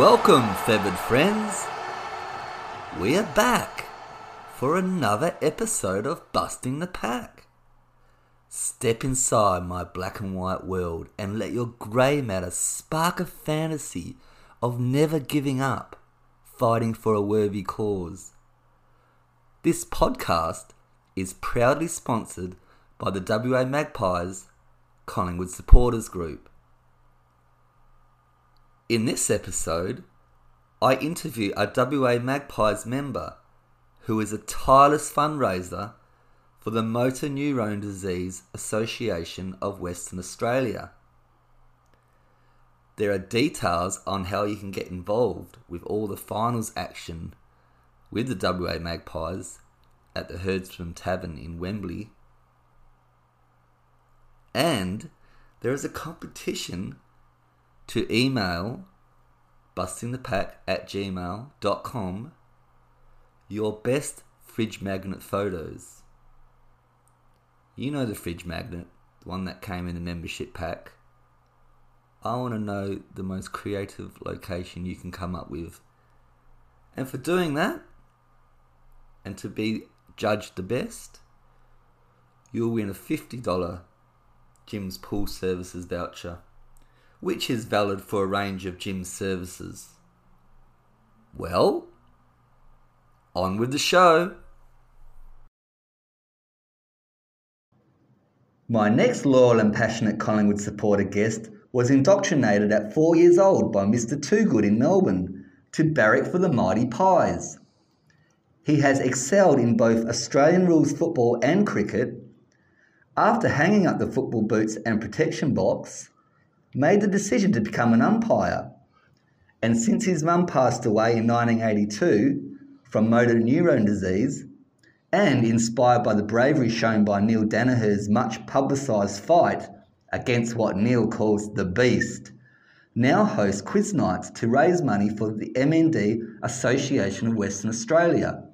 Welcome, feathered friends. We are back for another episode of Busting the Pack. Step inside my black and white world and let your grey matter spark a fantasy of never giving up, fighting for a worthy cause. This podcast is proudly sponsored by the WA Magpies Collingwood Supporters Group. In this episode, I interview a WA Magpies member who is a tireless fundraiser for the Motor Neurone Disease Association of Western Australia. There are details on how you can get involved with all the finals action with the WA Magpies at the Herdsman Tavern in Wembley. And there is a competition to email bustingthepack at gmail.com your best fridge magnet photos. You know the fridge magnet, the one that came in the membership pack. I want to know the most creative location you can come up with. And for doing that, and to be judged the best, you'll win a $50 Jim's Pool Services voucher which is valid for a range of gym services. Well, on with the show. My next loyal and passionate Collingwood supporter guest was indoctrinated at four years old by Mr. Toogood in Melbourne to barrack for the Mighty Pies. He has excelled in both Australian rules football and cricket. After hanging up the football boots and protection box, made the decision to become an umpire. And since his mum passed away in 1982 from motor neurone disease, and inspired by the bravery shown by Neale Daniher's much publicised fight against what Neale calls the Beast, now hosts quiz nights to raise money for the MND Association of Western Australia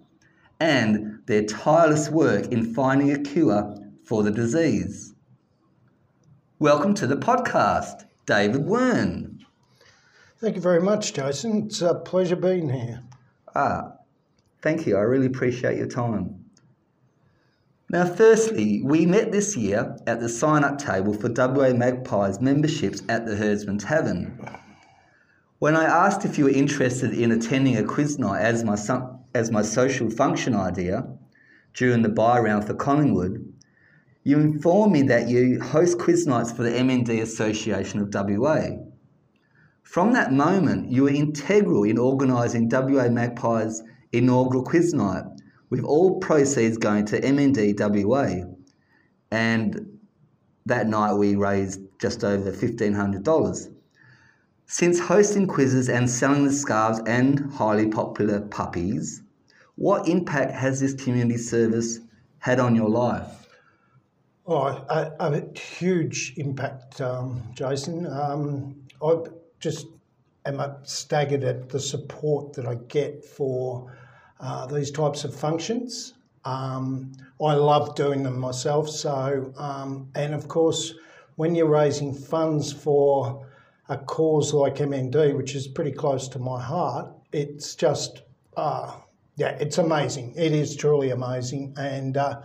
and their tireless work in finding a cure for the disease. Welcome to the podcast. David Wern. Thank you very much, Jason. It's a pleasure being here. Ah, thank you. I really appreciate your time. Now, firstly, we met this year at the sign up table for WA Magpies memberships at the Herdsman Tavern. When I asked if you were interested in attending a quiz night as my, as my social function idea during the buy round for Collingwood, you informed me that you host quiz nights for the MND Association of WA. From that moment, you were integral in organising WA Magpies' inaugural quiz night, with all proceeds going to MND WA. And that night we raised just over $1,500. Since hosting quizzes and selling the scarves and highly popular puppies, what impact has this community service had on your life? Oh, a, a huge impact, um, Jason. Um, I just am staggered at the support that I get for uh, these types of functions. Um, I love doing them myself. So, um, and of course, when you're raising funds for a cause like MND, which is pretty close to my heart, it's just, uh, yeah, it's amazing. It is truly amazing, and. Uh,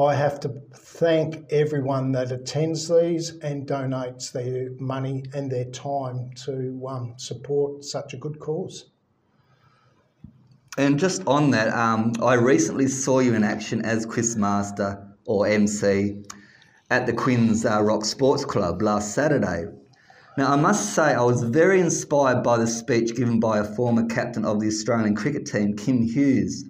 I have to thank everyone that attends these and donates their money and their time to um, support such a good cause. And just on that, um, I recently saw you in action as quizmaster or MC at the Quinns uh, Rock Sports Club last Saturday. Now, I must say, I was very inspired by the speech given by a former captain of the Australian cricket team, Kim Hughes,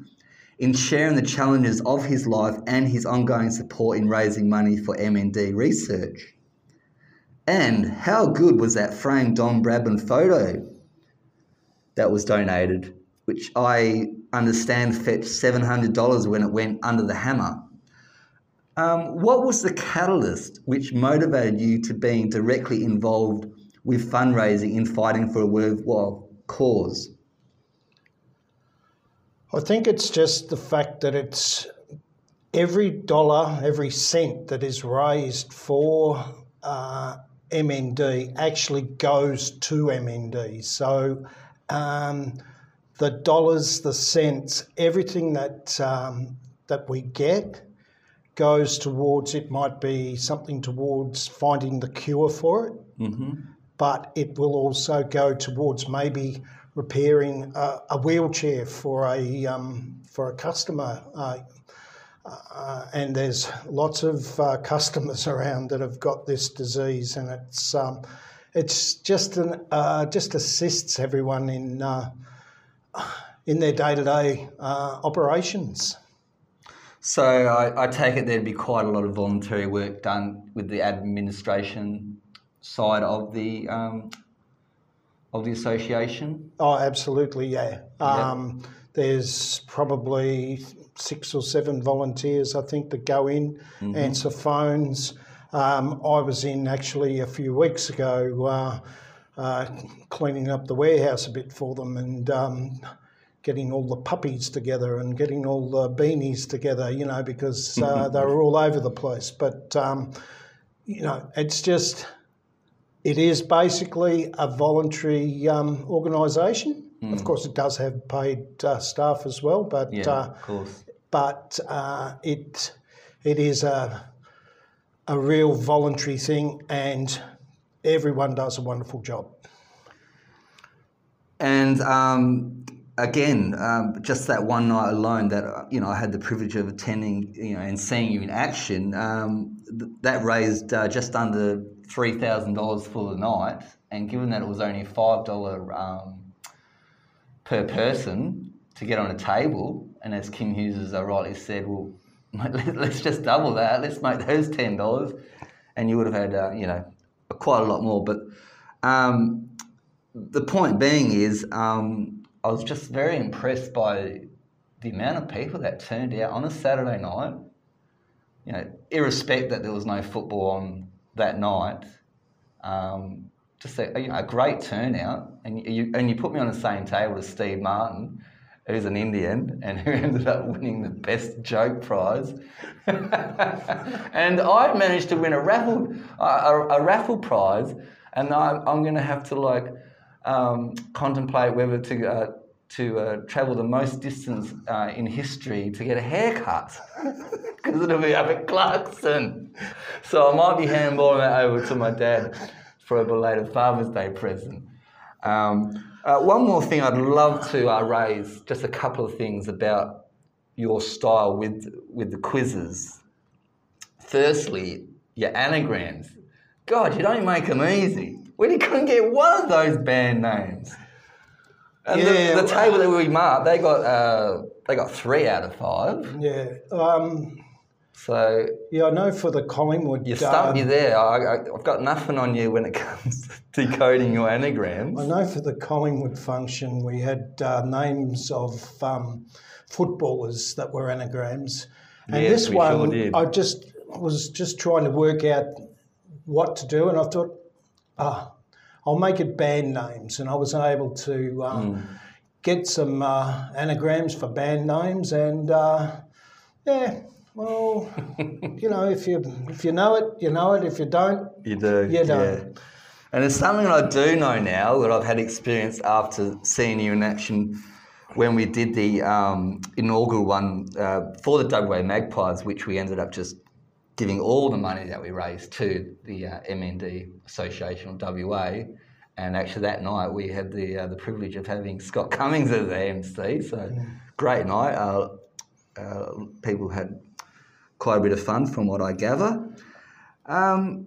in sharing the challenges of his life and his ongoing support in raising money for MND research. And how good was that framed Don Bradman photo that was donated, which I understand fetched $700 when it went under the hammer? Um, what was the catalyst which motivated you to being directly involved with fundraising in fighting for a worthwhile cause? I think it's just the fact that it's every dollar, every cent that is raised for uh, MND actually goes to MND. So um, the dollars, the cents, everything that um, that we get goes towards. It might be something towards finding the cure for it, Mm-hmm. but it will also go towards maybe repairing a, a wheelchair for a um, for a customer. Uh, uh, and there's lots of uh, customers around that have got this disease, and it's um, it's just an uh, just assists everyone in uh, in their day to day operations. So I, I take it there'd be quite a lot of voluntary work done with the administration side of the um, of the association. Oh, absolutely, yeah. Um, There's probably six or seven volunteers, I think, that go in, answer phones. Um, I was in actually a few weeks ago uh, uh, cleaning up the warehouse a bit for them and um, getting all the puppies together and getting all the beanies together, you know, because uh, they were all over the place. But, um, you know, it's just, it is basically a voluntary um, organisation. Of course, it does have paid uh, staff as well, but Yeah, uh, of course. but uh, it it is a a real voluntary thing, and everyone does a wonderful job. And um, again, um, just that one night alone, that you know, I had the privilege of attending, you know, and seeing you in action. Um, th- that raised uh, just under three thousand dollars for the night, and given that it was only five dollar um, per person to get on a table, and as Kim Hughes has rightly said, well, let- let's just double that. Let's make those ten dollars, and you would have had, uh, you know, quite a lot more. But um, the point being is, um, I was just very impressed by the amount of people that turned out on a Saturday night. You know, irrespective that there was no football on that night, um, just a, you know, a great turnout. And you and you put me on the same table as Steve Martin, who's an Indian and who ended up winning the best joke prize. and I managed to win a raffle a, a, raffle prize, and I, I'm going to have to like um, contemplate whether to uh, to uh, travel the most distance uh, in history to get a haircut because it'll be up at Clarkson. So I might be handballing that over to my dad for a belated Father's Day present. Um, uh, one more thing I'd love to uh, raise, just a couple of things about your style with with the quizzes. Firstly, your anagrams. God, you don't make them easy. We couldn't get one of those band names. And Yeah, the, the table that we marked, they got uh, they got three out of five. Yeah, um, So yeah. I know for the Collingwood. you stumped me there. I, I, I've got nothing on you when it comes to decoding your anagrams. I know for the Collingwood function, we had uh, names of um, footballers that were anagrams, and Yes, this one sure. I just was just trying to work out what to do, and I thought, ah, I'll make it band names, and I was able to uh, Hmm. get some uh, anagrams for band names, and uh, yeah. Well, you know, if you if you know it, you know it. If you don't, You do. You don't. And it's something I do know now that I've had experience after seeing you in action when we did the um, inaugural one uh, for the WA Magpies, which we ended up just giving all the money that we raised to the uh, MND Association of WA. And actually, that night we had the uh, the privilege of having Scott Cummings as the MC. So great night. Uh, uh, people had quite a bit of fun, from what I gather. Um,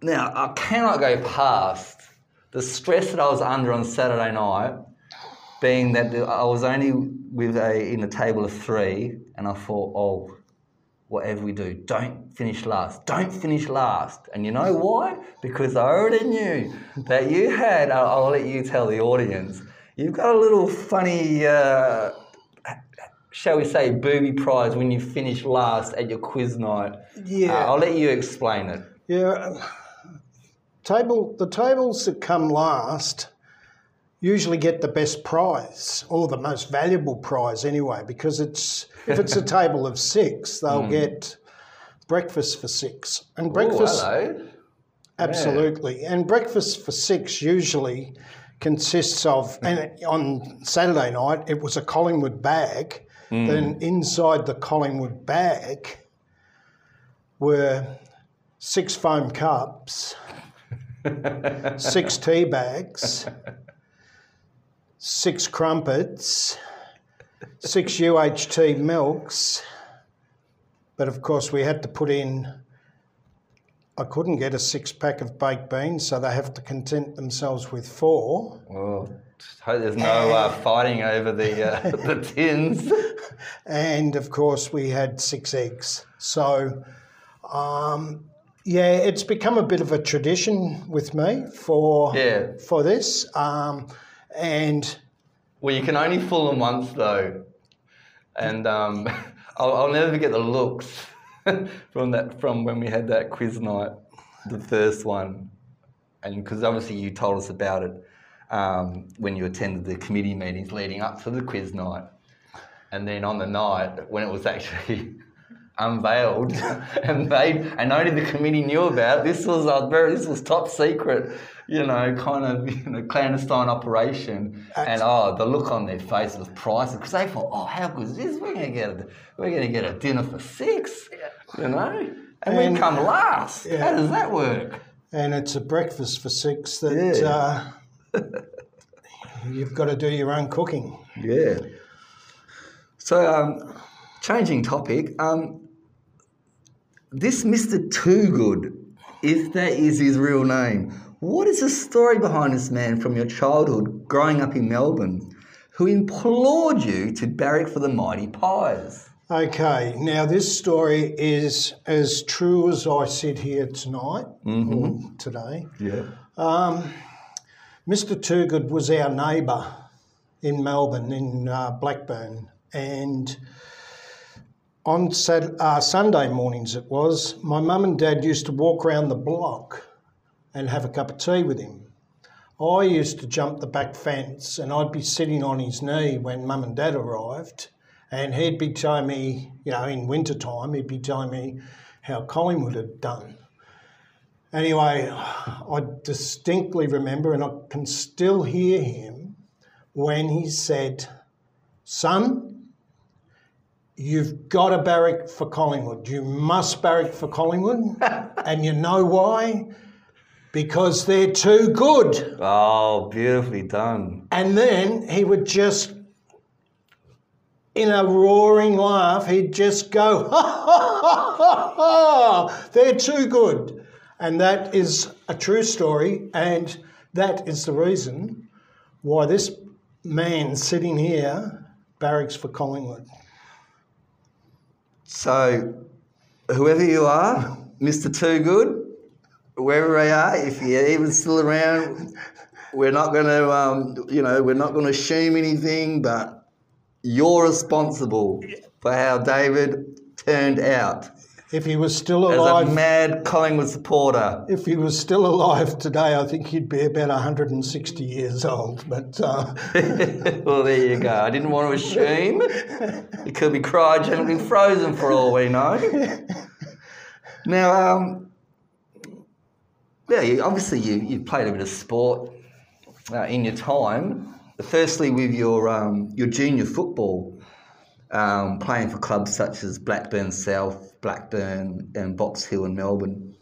now, I cannot go past the stress that I was under on Saturday night, being that I was only with a in a table of three, and I thought, oh, whatever we do, don't finish last. Don't finish last. And you know why? Because I already knew that you had. I'll, I'll let you tell the audience. You've got a little funny. Uh, Shall we say booby prize when you finish last at your quiz night? Yeah. Uh, I'll let you explain it. Yeah, table the tables that come last usually get the best prize or the most valuable prize anyway, because it's if it's a table of six, they'll hmm. get breakfast for six, and breakfast Ooh, absolutely, and breakfast for six usually consists of, and on Saturday night it was a Collingwood bag. Hmm. Then inside the Collingwood bag were six foam cups, six tea bags, six crumpets, six UHT milks. But of course, we had to put in. I couldn't get a six pack of baked beans, so they have to content themselves with four. Well, hope there's no uh, fighting over the uh, the tins. And of course, we had six eggs. So, um, yeah, it's become a bit of a tradition with me for Yeah. for this. Um, and Well, you can only fool them once though, and um, I'll, I'll never forget the looks from that from when we had that quiz night, the first one, and because obviously you told us about it um, when you attended the committee meetings leading up to the quiz night, and then on the night when it was actually unveiled and made, and only the committee knew about. This was uh, very, this was top secret, you know, kind of you know clandestine operation. And oh, the look on their faces was priceless because they thought, oh, how good is this? We're gonna get a, we're gonna get a dinner for six, you know, and, And- we come last. Yeah. How does that work? and it's a breakfast for six that Yeah. uh, you've got to do your own cooking. Yeah. So, um, changing topic. Um, this Mr. Too Good, if that is his real name, what is the story behind this man from your childhood growing up in Melbourne who implored you to barrack for the mighty Pies? Okay, now this story is as true as I sit here tonight or today. Yeah. Um, Mr. Toogood was our neighbour in Melbourne, in uh, Blackburn, and on Sat- uh, Sunday mornings it was, my mum and dad used to walk around the block and have a cup of tea with him. I used to jump the back fence and I'd be sitting on his knee when mum and dad arrived, and he'd be telling me, you know, in winter time, he'd be telling me how Collingwood had done. Anyway, I distinctly remember, and I can still hear him when he said, Son, you've got to barrack for Collingwood. You must barrack for Collingwood. and you know why? Because they're too good. Oh, beautifully done. And then he would just, in a roaring laugh, he'd just go, ha ha ha ha ha, they're too good. And that is a true story, and that is the reason why this man sitting here barracks for Collingwood. So, whoever you are, Mr. Too Good, wherever you are, if you're even still around, we're not going to, um, you know, we're not going to assume anything, but you're responsible for how David turned out If he was still as a alive, mad Collingwood supporter. if he was still alive today, I think he'd be about 160 years old. But uh, well, there you go. I didn't want to assume. It could be cryogenically frozen for all we know. Now, um, yeah, you, obviously you, you played a bit of sport uh, in your time. Firstly, with your um, your junior football, um, playing for clubs such as Blackburn South, Blackburn, and Box Hill in Melbourne.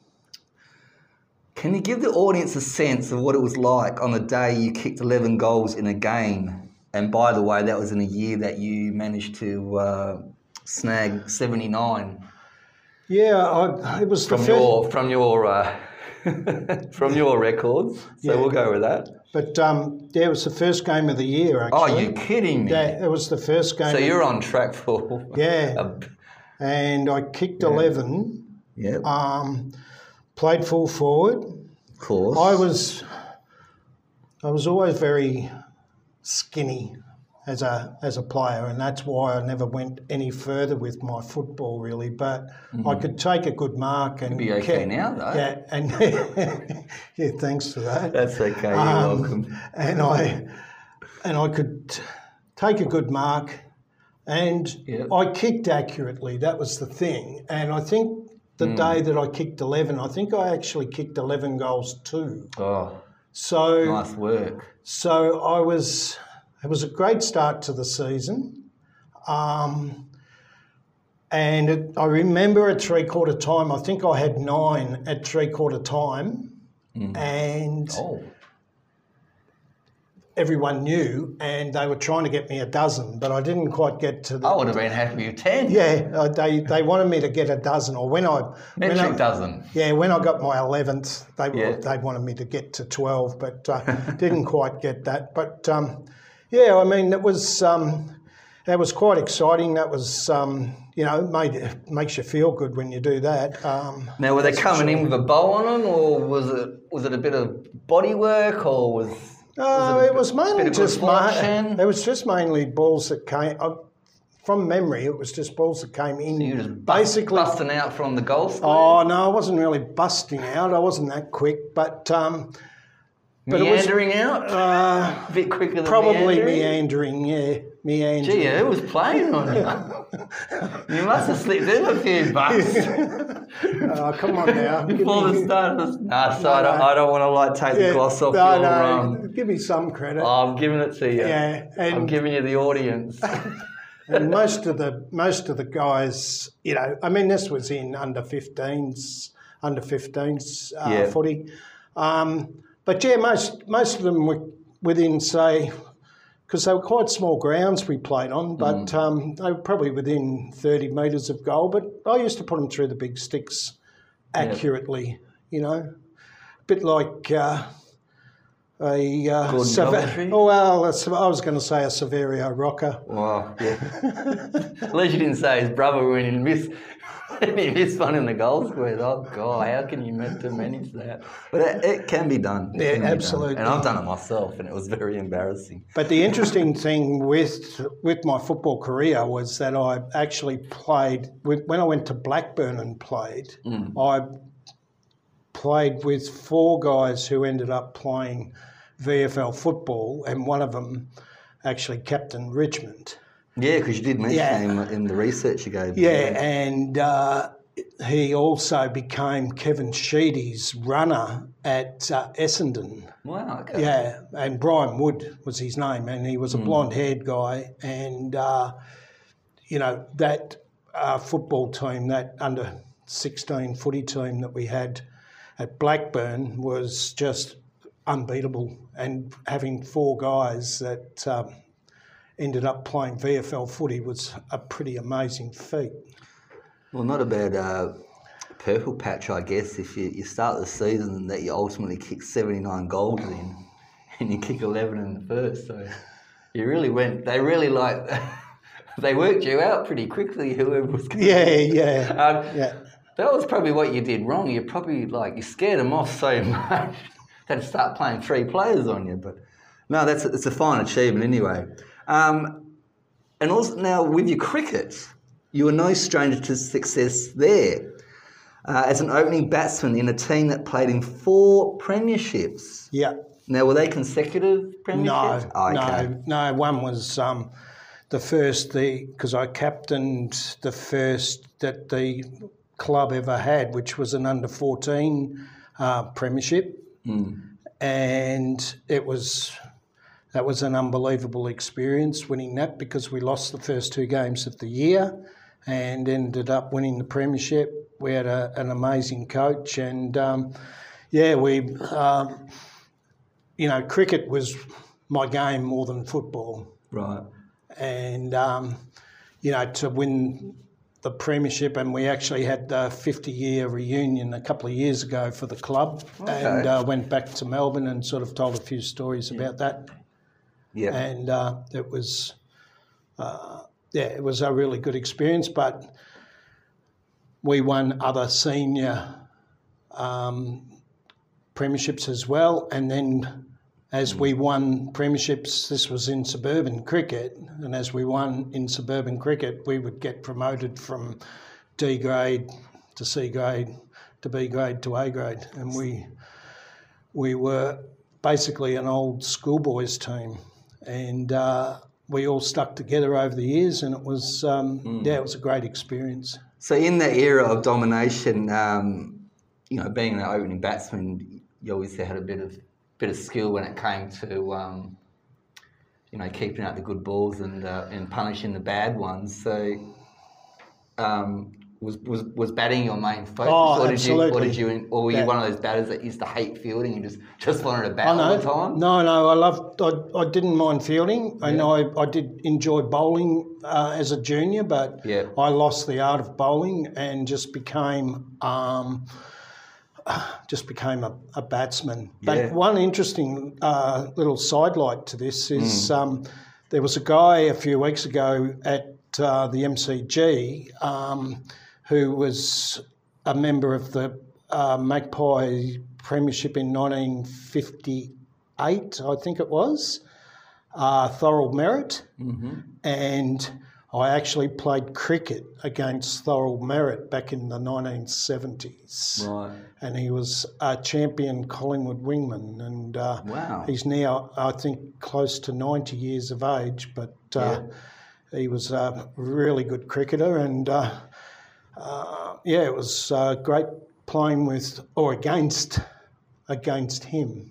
Can you give the audience a sense of what it was like on the day you kicked 11 goals in a game? And by the way, that was in a year that you managed to uh, snag 79 yeah, I, it was from first, your from your uh, from your records. So Yeah. we'll go with that. But um, yeah, it was the first game of the year. Actually. Oh, you're kidding me! Yeah, it was the first game. So of- you're on track for Yeah. and I kicked eleven. yeah, Um, played full forward. course. I was, I was always very skinny as a as a player, and that's why I never went any further with my football really. But I could take a good mark and Mm-hmm. be okay kept- now, though. Yeah, and yeah, thanks for that. That's okay. You're Um, welcome. and I and I could take a good mark, and Yep. I kicked accurately. That was the thing, and I think the Hmm. day that I kicked eleven, I think I actually kicked eleven goals too. Oh, So Nice work. So I was. It was a great start to the season, um, and it, I remember at three quarter time. I think I had nine at three quarter time, and Oh. everyone knew, and they were trying to get me a dozen, but I didn't quite get to the. I would have been happy with 10. Yeah, uh, they they wanted me to get a dozen, or when I when I, dozen. Yeah, when I got my eleventh, they Yeah. they wanted me to get to twelve, but uh, didn't quite get that. But um, yeah, I mean, it was um, that was quite exciting. That was um, you know made makes you feel good when you do that. Um, Now, were they coming sure. in with a bow on them, or was it was it a bit of body work, or was? No, a it was mainly just ma- it was just mainly balls that came. Uh, from memory, it was just balls that came in. You just bust, basically, busting out from the goal square, Oh no, I wasn't really busting out. I wasn't that quick, but um, but it was- meandering out uh, a bit quicker than probably meandering. meandering. Yeah, meandering. Gee, who was playing on you? you must have slipped in a few bucks Oh, come on now. Before me- the start of this. Nah, so I, don't, I don't want to like take yeah, the gloss off no, your. no, Um, give me some credit. oh, I'm giving it to you. yeah, I'm giving you the audience. and most of the most of the guys, you know, I mean, this was in under 15s, under 15s uh, Yeah. footy. Um, but yeah, most most of them were within say. Because they were quite small grounds we played on, but Mm. um, they were probably within 30 metres of goal. But I used to put them through the big sticks accurately, you know. A bit like uh, a. Uh, oh, well, I was going to say a Saverio Rocca. Wow, yeah. At least you didn't say his brother went in missed, when he missed one in the goal square. Oh, God, how can you to manage that? But it, it can be done. It Yeah, be done. absolutely. And I've done it myself, and it was very embarrassing. But the interesting thing with with my football career was that I actually played when I went to Blackburn and played. Mm. I played with four guys who ended up playing VFL football, and one of them actually captained Richmond. Yeah, because you did mention Yeah. him in the research you gave. Yeah, and uh, he also became Kevin Sheedy's runner at uh, Essendon. Wow, okay. Yeah, and Bryan Wood was his name, and he was a blonde-haired guy, and uh, you know that uh, football team, that under sixteen footy team that we had at Blackburn was just unbeatable, and having four guys that um, ended up playing VFL footy was a pretty amazing feat. Well, not a bad uh, purple patch, I guess, if you, you start the season and that you ultimately kick 79 goals in and you kick 11 in the first. So you really went, they really like, they worked you out pretty quickly, whoever was going Yeah, yeah, Um, yeah. That was probably what you did wrong. You probably like you scared them off so much that to start playing three players on you. But no, that's it's a fine achievement anyway. Um, and also now with your cricket, you were no stranger to success there. Uh, as an opening batsman in a team that played in four premierships. Yeah. Now, were they consecutive No, premierships? Oh, okay. no, no. One was um, the first, the because I captained the first that the club ever had, which was an under fourteen uh, premiership, Hmm. and it was that was an unbelievable experience winning that because we lost the first two games of the year and ended up winning the premiership. We had a, an amazing coach, and um, yeah, we. Um, you know, cricket was my game more than football. Right. And, um, you know, to win the premiership, and we actually had the 50 year reunion a couple of years ago for the club, and uh, went back to Melbourne and sort of told a few stories about that. Yeah. And uh, it was, uh, yeah, it was a really good experience, but we won other senior um, premierships as well. And then as we won premierships, this was in suburban cricket, and as we won in suburban cricket, we would get promoted from D grade to C grade to B grade to A grade, and we we were basically an old schoolboys team, and uh, we all stuck together over the years, and it was um, yeah, it was a great experience. So in that era of domination, um, you know, being an opening batsman, you always had a bit of bit of skill when it came to um, you know keeping out the good balls and uh, and punishing the bad ones. So. Was, was, was batting your main focus, Oh, or did you, or did you, or were you Bat- one of those batters that used to hate fielding and just just wanted to bat I all the time? No, no, I loved. I, I didn't mind fielding, and Yeah. I, I did enjoy bowling uh, as a junior, but Yeah. I lost the art of bowling and just became um, just became a, a batsman. But Yeah. one interesting uh, little sidelight to this is Mm. um, there was a guy a few weeks ago at uh, the MCG um, who was a member of the uh, Magpie Premiership in 1958, I think it was, uh, Thorold Merritt. And I actually played cricket against Thorold Merritt back in the 1970s. Right. And he was a champion Collingwood wingman. And uh, Wow. he's now, I think, close to 90 years of age, but uh, he was a really good cricketer. And uh, uh, yeah, it was uh, great playing with or against against him.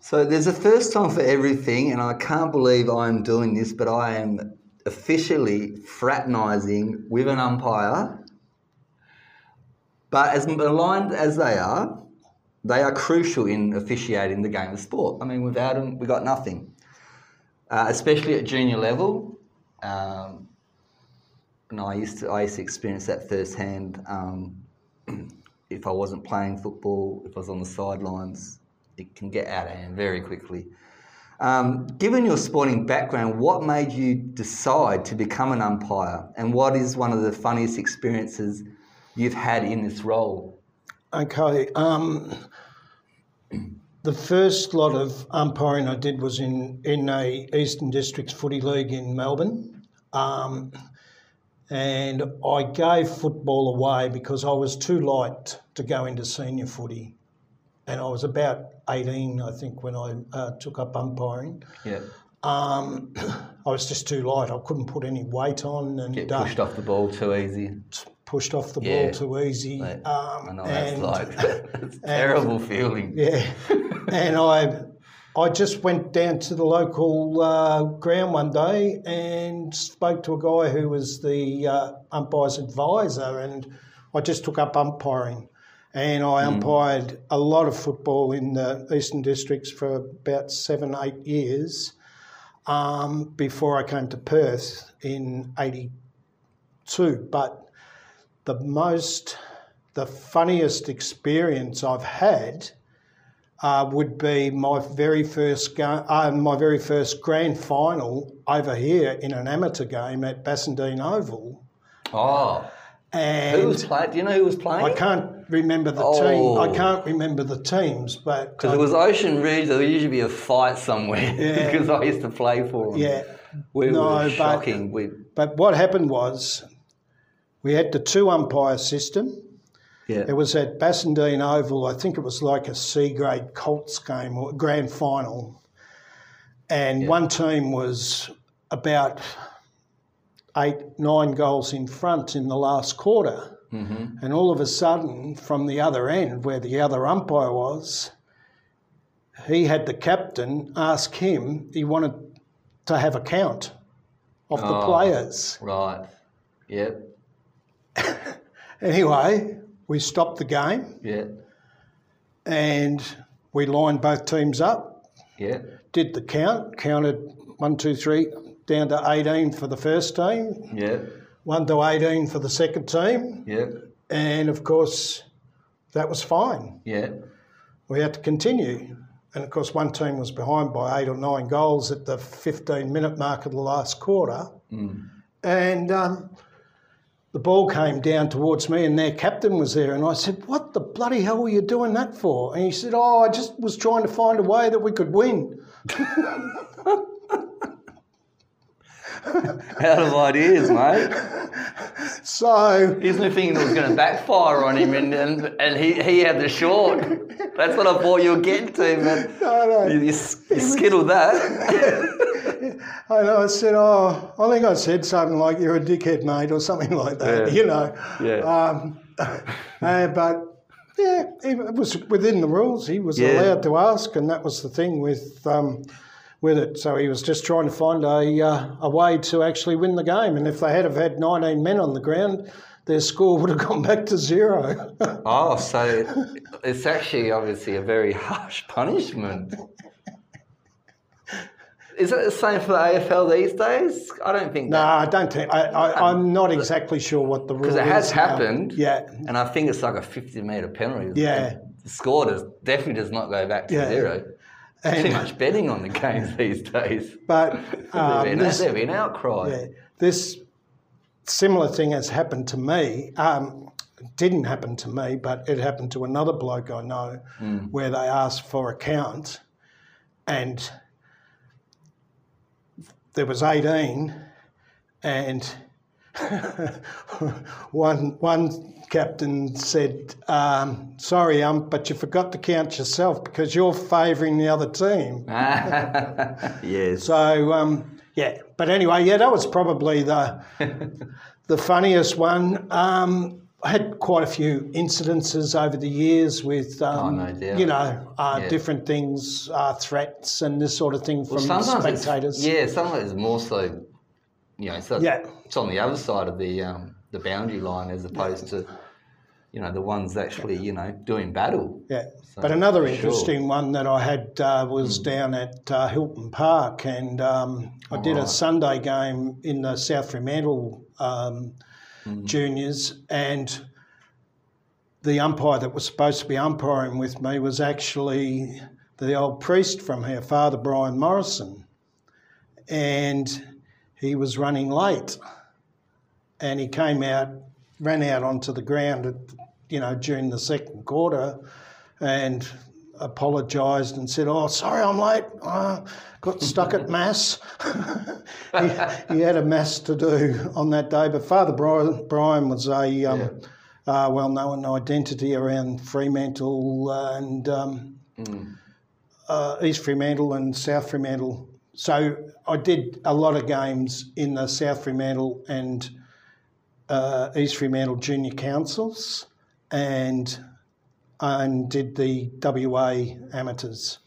So there's a first time for everything, and I can't believe I'm doing this, but I am officially fraternising with an umpire. But as aligned as they are, they are crucial in officiating the game of sport. I mean, without them, we got nothing. Uh, especially at junior level. Um, and I used to I used to experience that firsthand. Um, if I wasn't playing football, if I was on the sidelines, it can get out of hand very quickly. Um, given your sporting background, what made you decide to become an umpire, and what is one of the funniest experiences you've had in this role? Okay. Um, the first lot of umpiring I did was in in a Eastern Districts Footy League in Melbourne, um, and I gave football away because I was too light to go into senior footy, and I was about eighteen, I think, when I uh, took up umpiring. Yeah, Um, I was just too light. I couldn't put any weight on, and get uh, pushed off the ball too easy. pushed off the Yeah. ball too easy. Mate, um, I know what that's and- like. a terrible feeling. Yeah, and I, I just went down to the local uh, ground one day and spoke to a guy who was the uh, umpire's advisor, and I just took up umpiring, and I umpired a lot of football in the Eastern Districts for about seven, eight years, um, before I came to Perth in '82. But the most, the funniest experience I've had uh, would be my very first ga- uh, my very first grand final over here in an amateur game at Bassendean Oval, Oh, And who was playing? Do you know who was playing? I can't remember the Oh. team. I can't remember the teams, but Because it was Ocean Ridge, there would usually be a fight somewhere. Yeah. because I used to play for them. yeah. we No, were but- shocking. We, But what happened was we had the two umpire system. Yeah, It was at Bassendean Oval. I think it was like a C grade Colts game or grand final. And one team was about eight, nine goals in front in the last quarter. Mm-hmm. And all of a sudden, from the other end, where the other umpire was, he had the captain ask him, he wanted to have a count of the Oh. players. right. Yep, Anyway, we stopped the game. yeah, and we lined both teams up, yeah, did the count, counted one, two, three, down to 18 for the first team, yeah, one to 18 for the second team, yeah, and of course, that was fine. yeah. We had to continue. And of course, one team was behind by eight or nine goals at the 15 minute mark of the last quarter. And um, the ball came down towards me, and their captain was there. And I said, What the bloody hell were you doing that for? And he said, Oh, I just was trying to find a way that we could win. Out of ideas, mate. So, He's thinking it was going to backfire on him, and, and, and he, he had the short. That's what I thought you were getting to, but no, no. you, you, you skittled that. And I said, Oh, I think I said something like, You're a dickhead, mate, or something like that, Yeah. you know. Yeah. Um, uh, but Yeah, it was within the rules. He was Yeah. allowed to ask, and that was the thing with um, with it. So he was just trying to find a uh, a way to actually win the game. And if they had have had 19 men on the ground, their score would have gone back to zero. Oh, so it's actually obviously a very harsh punishment. Is it the same for the AFL these days? I don't think no. I don't think. I, I, I'm not exactly sure what the rule is. Because it has now. happened. Yeah, And I think it's like a 50 metre penalty. Yeah. The score does, definitely does not go back to Yeah. zero. Too much betting on the games these days. but um, be this- there'd be an outcry. Yeah, this similar thing has happened to me. Um, it didn't happen to me, but it happened to another bloke I know, where they asked for account, and there was eighteen, and one one captain said, um, "Sorry, um, but you forgot to count yourself because you're favouring the other team." yes. So um, yeah, but anyway, yeah, that was probably the the funniest one. Um, I had quite a few incidences over the years with, um, Oh, no you know, uh, Yeah. different things, uh, threats and this sort of thing from it's- spectators. yeah, sometimes it's more so, you know, Yeah. it's on the other side of the um, the boundary line as opposed to, you know, the ones actually, you know, doing battle. Yeah. So, But another for sure. interesting one that I had uh, was down at uh, Hilton Park, and um, I did a Sunday game in the South Fremantle um, juniors, and the umpire that was supposed to be umpiring with me was actually the old priest from here, Father Brian Morrison, and he was running late, and he came out, ran out onto the ground, at, you know, during the second quarter, and apologised and said, "Oh, sorry, I'm late. Uh, got stuck at mass. he, he had a mass to do on that day." But Father Brian, Brian was a um, uh, well-known identity around Fremantle and um, uh, East Fremantle and South Fremantle. So I did a lot of games in the South Fremantle and uh, East Fremantle junior councils, and and did the WA amateurs.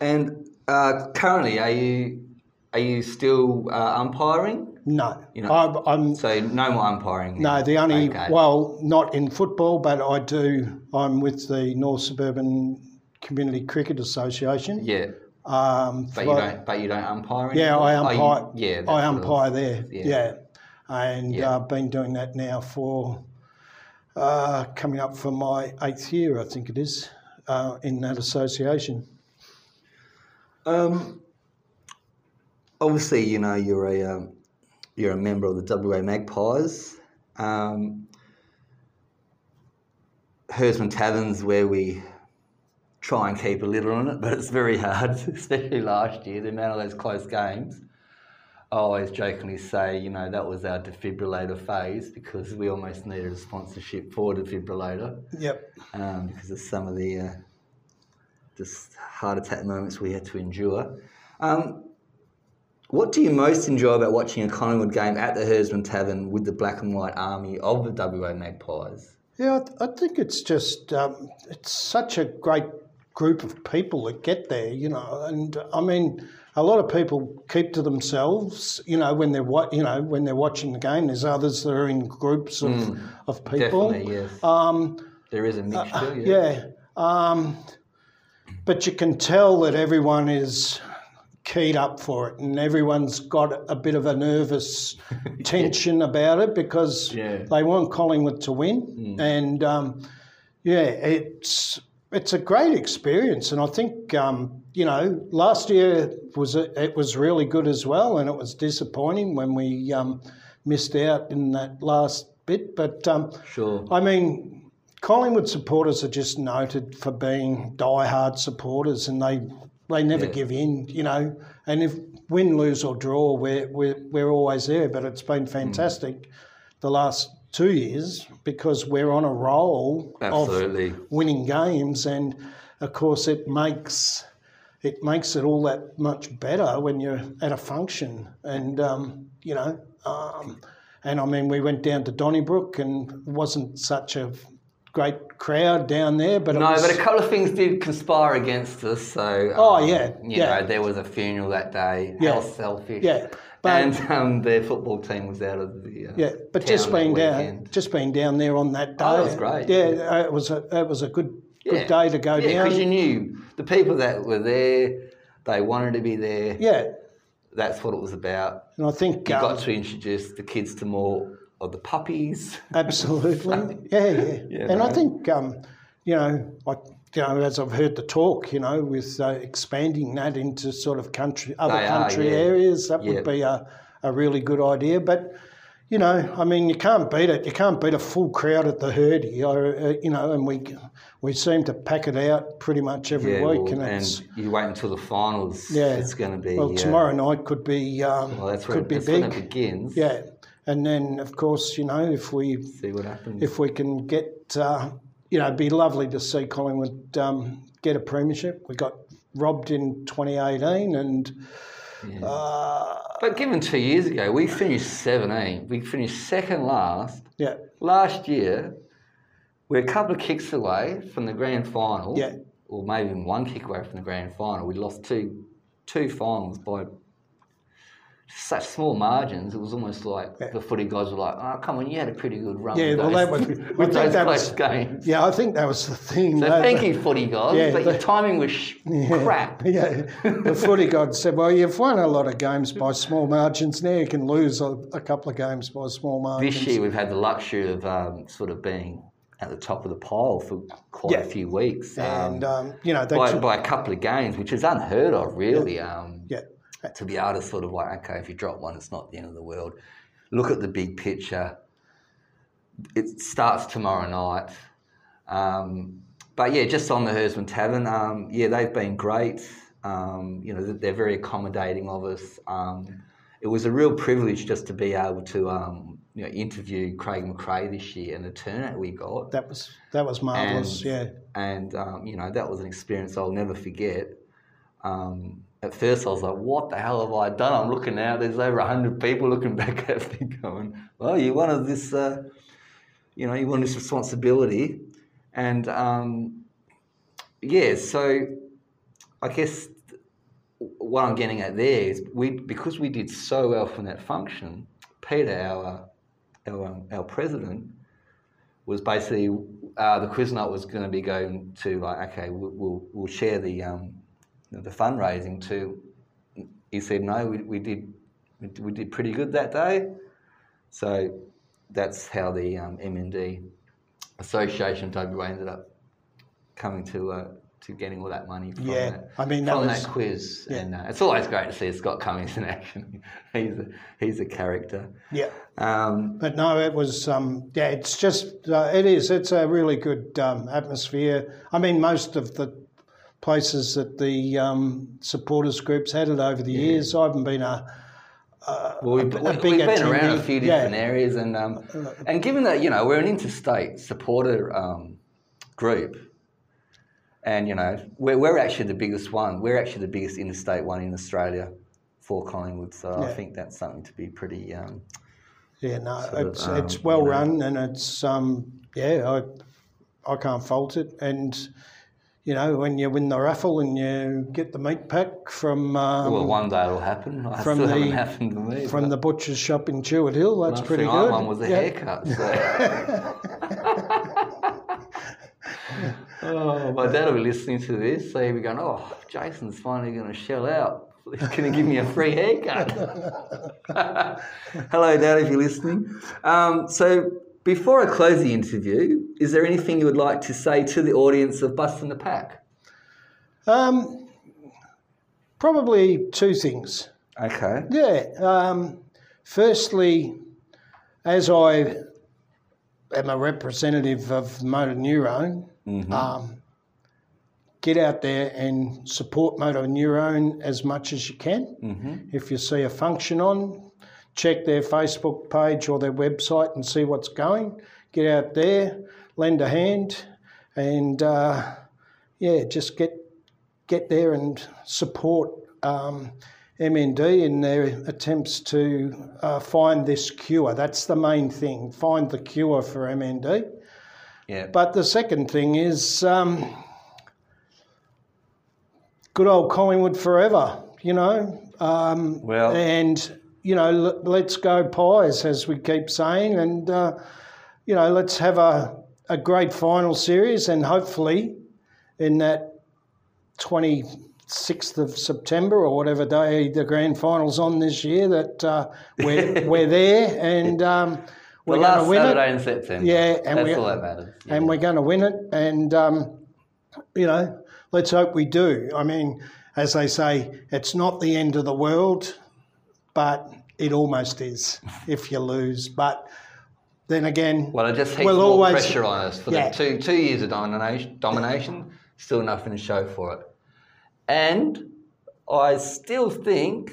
And uh, currently, are you are you still uh, umpiring? No, You know- I'm, I'm So no more umpiring. no the only Okay. well not in football, but I do. I'm with the North Suburban Community Cricket Association. Yeah, Um, but you don't. But you don't umpire. Yeah, anymore? I Oh, you- umpire. yeah, I umpire there. Yeah. Yeah, and Yeah. uh, been doing that now for uh, coming up for my eighth year, I think it is, uh, in that association. Um, obviously, you know you're a um, you're a member of the WA Magpies. Um, Herdsman Taverns, where we try and keep a lid on it, but it's very hard, especially last year. The amount of those close games. I always jokingly say, you know, that was our defibrillator phase because we almost needed a sponsorship for defibrillator Yep. um, because of some of the uh, just heart attack moments we had to endure. Um, what do you most enjoy about watching a Collingwood game at the Herdsman Tavern with the black and white army of the WA Magpies? Yeah, I, th- I think it's just um, it's such a great group of people that get there, you know, and I mean, a lot of people keep to themselves, you know, when they're wa- you know when they're watching the game. There's others that are in groups of, of people. Definitely, yes. Um, there is a mixture, yeah. yeah, um, but you can tell that everyone is keyed up for it, and everyone's got a bit of a nervous tension about it because Yeah. they want Collingwood to win, and um, yeah, it's it's a great experience, and I think um, you know last year was a, it was really good as well, and it was disappointing when we um, missed out in that last bit, but. Um, Sure. I mean, Collingwood supporters are just noted for being die-hard supporters, and they they never Yeah. give in, you know. And if win, lose or draw, we're we're, we're always there. But it's been fantastic the last two years because we're on a roll Absolutely. of winning games, and of course it makes it makes it all that much better when you're at a function, and um, you know. Um, and I mean, we went down to Donnybrook, and wasn't such a great crowd down there, but No, was, but a couple of things did conspire against us. So, Oh, um, yeah, you yeah. know, there was a funeral that day. Yeah. How selfish. Yeah, but- and um, their football team was out of the uh, yeah, but just being down, just being down there on that day, Oh, that was great. Yeah, uh, it was a it was a good good Yeah. day to go Yeah, down. because you knew the people that were there, they wanted to be there. yeah, That's what it was about. and I think You um, got to introduce the kids to more of the puppies. Absolutely, yeah, yeah. Yeah, and I think, um, you know, like you know, as I've heard the talk, you know, with uh, expanding that into sort of country, other They are, country yeah. areas, that Yeah. would be a, a really good idea. But you know, I mean, you can't beat it. You can't beat a full crowd at the uh, you know, and we we seem to pack it out pretty much every Yeah, week, well, and and you wait until the finals. Yeah. it's going to be. Well, uh, tomorrow night could be um, Well, that's where, could be that's big. when it begins. Yeah, and then of course, you know, if we See what happens. if we can get, uh, you know, it'd be lovely to see Collingwood um, get a premiership. We got robbed in 2018, and uh, but given two years ago, we finished 17. We finished second last. yeah, Last year, we're a couple of kicks away from the grand final. Yeah. Or maybe even one kick away from the grand final. We lost two two finals by such small margins. It was almost like Yeah. the footy guys were like, "Oh, come on, you had a pretty good run." Yeah, well, those, that was- with those that close was- games." yeah, I think that was the thing. So that- thank you, footy gods, Yeah, but the- your timing was sh- crap. Yeah, the footy gods said, "Well, you've won a lot of games by small margins. Now you can lose a, a couple of games by small margins." This year we've had the luxury of um, sort of being at the top of the pile for quite Yeah. a few weeks. and um, um, you know, by, by a couple of games, which is unheard of, really. Um, yeah, To be able to sort of like, okay, if you drop one, it's not the end of the world. Look at the big picture. It starts tomorrow night. Um, but yeah, just on the Herdsman Tavern, um, yeah, they've been great. Um, you know, they're very accommodating of us. Um, it was a real privilege just to be able to, um, you know, interview Craig McRae this year and the turnout we got. that was that was marvelous. And- Yeah, And, um, you know, that was an experience I'll never forget. Um, at first, I was like, what the hell have I done? I'm looking out, there's over 100 people looking back at me going, well, you wanted this, uh, you know, you want this responsibility. And, um, yeah, so I guess what I'm getting at there is we because we did so well from that function, Peter, our our, um, our president, was basically uh, the quiz night was going to be going to like okay we'll we'll, we'll share the um, the fundraising to. He said no, we, we did we did pretty good that day, so that's how the um, MND Association of WA ended up coming to uh, to getting all that money from Yeah, that, I mean, that from was- that quiz, yeah. and uh, it's always great to see Scott Cummings in action. he's a, he's a character. yeah. Um, But no, it was, um, yeah, it's just, uh, it is, it's a really good um, atmosphere. I mean, most of the places that the um, supporters groups had it over the years, I haven't been a, Well, we've, a big we've been around a attendee. few Yeah. different areas, and um, and given that you know we're an interstate supporter um, group, and you know we're, we're actually the biggest one. We're actually the biggest interstate one in Australia for Collingwood. So I think that's something to be pretty. Um, yeah, no, Sort of, it's, um, it's well you know. run and it's, um, yeah, I, I can't fault it. And, you know, when you win the raffle and you get the meat pack from, um, well, one day it'll happen. I from the- happened to me. from the butcher's shop in Jewett Hill, that's pretty thing good. I won was a Yeah. haircut. So. oh, my dad will be listening to this, so he'll be going, "Oh, Jason's finally going to shell out. He's going to give me a free haircut." Hello, Dad, if you're listening. Um, so, before I close the interview, is there anything you would like to say to the audience of Busting the Pack? Um, probably two things. Okay. Yeah. Um, firstly, as I am a representative of Motor Neurone, um, get out there and support Motor Neurone as much as you can. If you see a function on, check their Facebook page or their website and see what's going. Get out there, lend a hand, and uh, yeah, just get get there and support um, MND in their attempts to uh, find this cure. That's the main thing. Find the cure for MND. Yeah. But the second thing is um, good old Collingwood forever, you know. Um, Well- and you know, l- let's go pies, as we keep saying, and uh, you know, let's have a a great final series, and hopefully, in that twenty sixth of September or whatever day the grand final's on this year, that uh, we're we're there and. Um, we're going to win Saturday it. in September. Yeah, and that's we- all that matters. Yeah. and we're going to win it. And um, you know, let's hope we do. I mean, as they say, it's not the end of the world, but it almost is if you lose. But then again, Well, it just heaps We'll more always- pressure on us for Yeah. the two two years of domination. Domination, still nothing to show for it, and I still think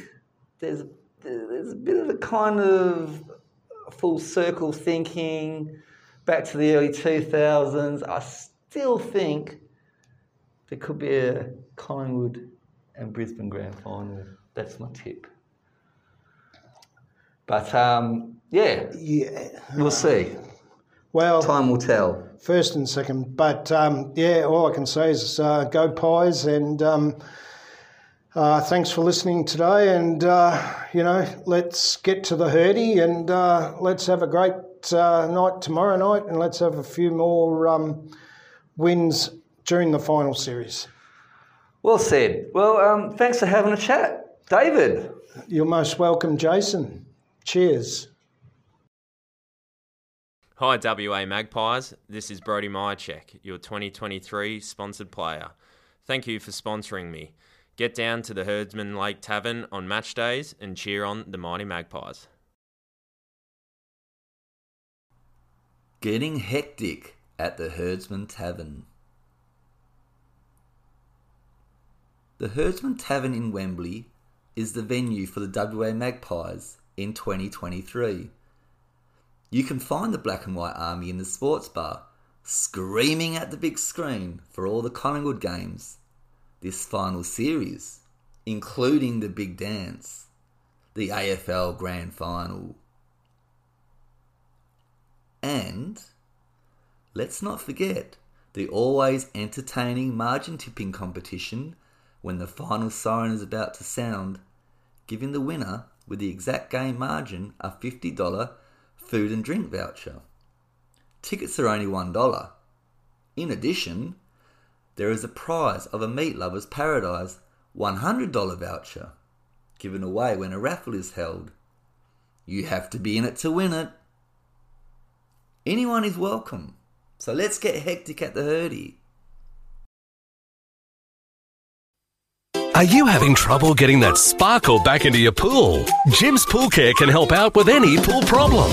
there's there's a bit of a kind of full circle thinking back to the early two thousands. I still think there could be a Collingwood and Brisbane grand final. That's my tip. But um, yeah, yeah. we'll see. Well, Time will tell. first and second. But um, yeah, all I can say is uh, go pies and. Um, uh, thanks for listening today, and uh, you know, let's get to the hurdy and uh, let's have a great uh, night tomorrow night, and let's have a few more um, wins during the final series. Well said. Well, um, thanks for having a chat, David. You're most welcome, Jason. Cheers. Hi, WA Magpies. This is Brody Mihocek, your 2023 sponsored player. Thank you for sponsoring me. Get down to the Herdsman Lake Tavern on match days and cheer on the mighty Magpies. Getting hectic at the Herdsman Tavern. The Herdsman Tavern in Wembley is the venue for the WA Magpies in 2023. You can find the Black and White Army in the sports bar, screaming at the big screen for all the Collingwood games this final series, including the big dance, the AFL Grand Final. And let's not forget the always entertaining margin tipping competition when the final siren is about to sound, giving the winner with the exact game margin a $50 food and drink voucher. Tickets are only $1. In addition, there is a prize of a Meat Lover's Paradise $100 voucher given away when a raffle is held. You have to be in it to win it. Anyone is welcome. So let's get hectic at the hurdy. Are you having trouble getting that sparkle back into your pool? Jim's Pool Care can help out with any pool problem.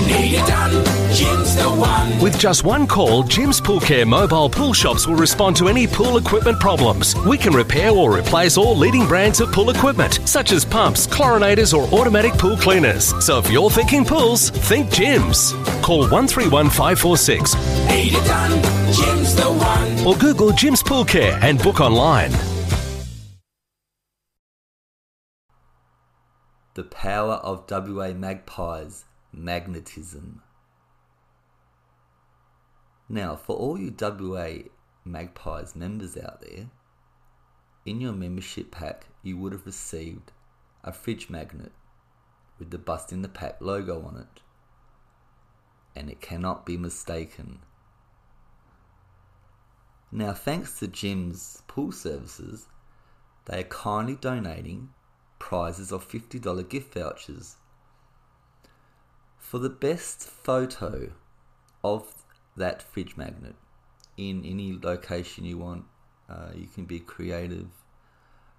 With just one call, Jim's Pool Care mobile pool shops will respond to any pool equipment problems. We can repair or replace all leading brands of pool equipment, such as pumps, chlorinators, or automatic pool cleaners. So if you're thinking pools, think Jim's. Call 131546 or Google Jim's Pool Care and book online. The power of WA Magpies magnetism. Now, for all you WA Magpies members out there, in your membership pack, you would have received a fridge magnet with the Bust in the Pack logo on it. And it cannot be mistaken. Now, thanks to Jim's pool services, they are kindly donating prizes of $50 gift vouchers. For the best photo of that fridge magnet in any location you want, uh, you can be creative.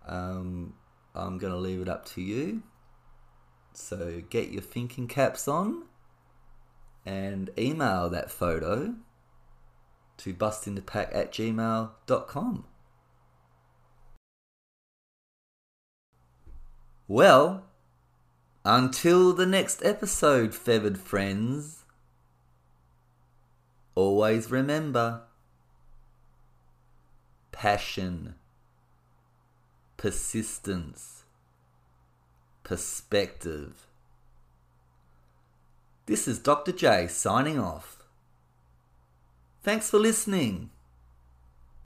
Um, I'm going to leave it up to you. So get your thinking caps on and email that photo to bustinthepack at gmail.com. Well, until the next episode, feathered friends, always remember passion, persistence, perspective. This is Dr. J signing off. Thanks for listening.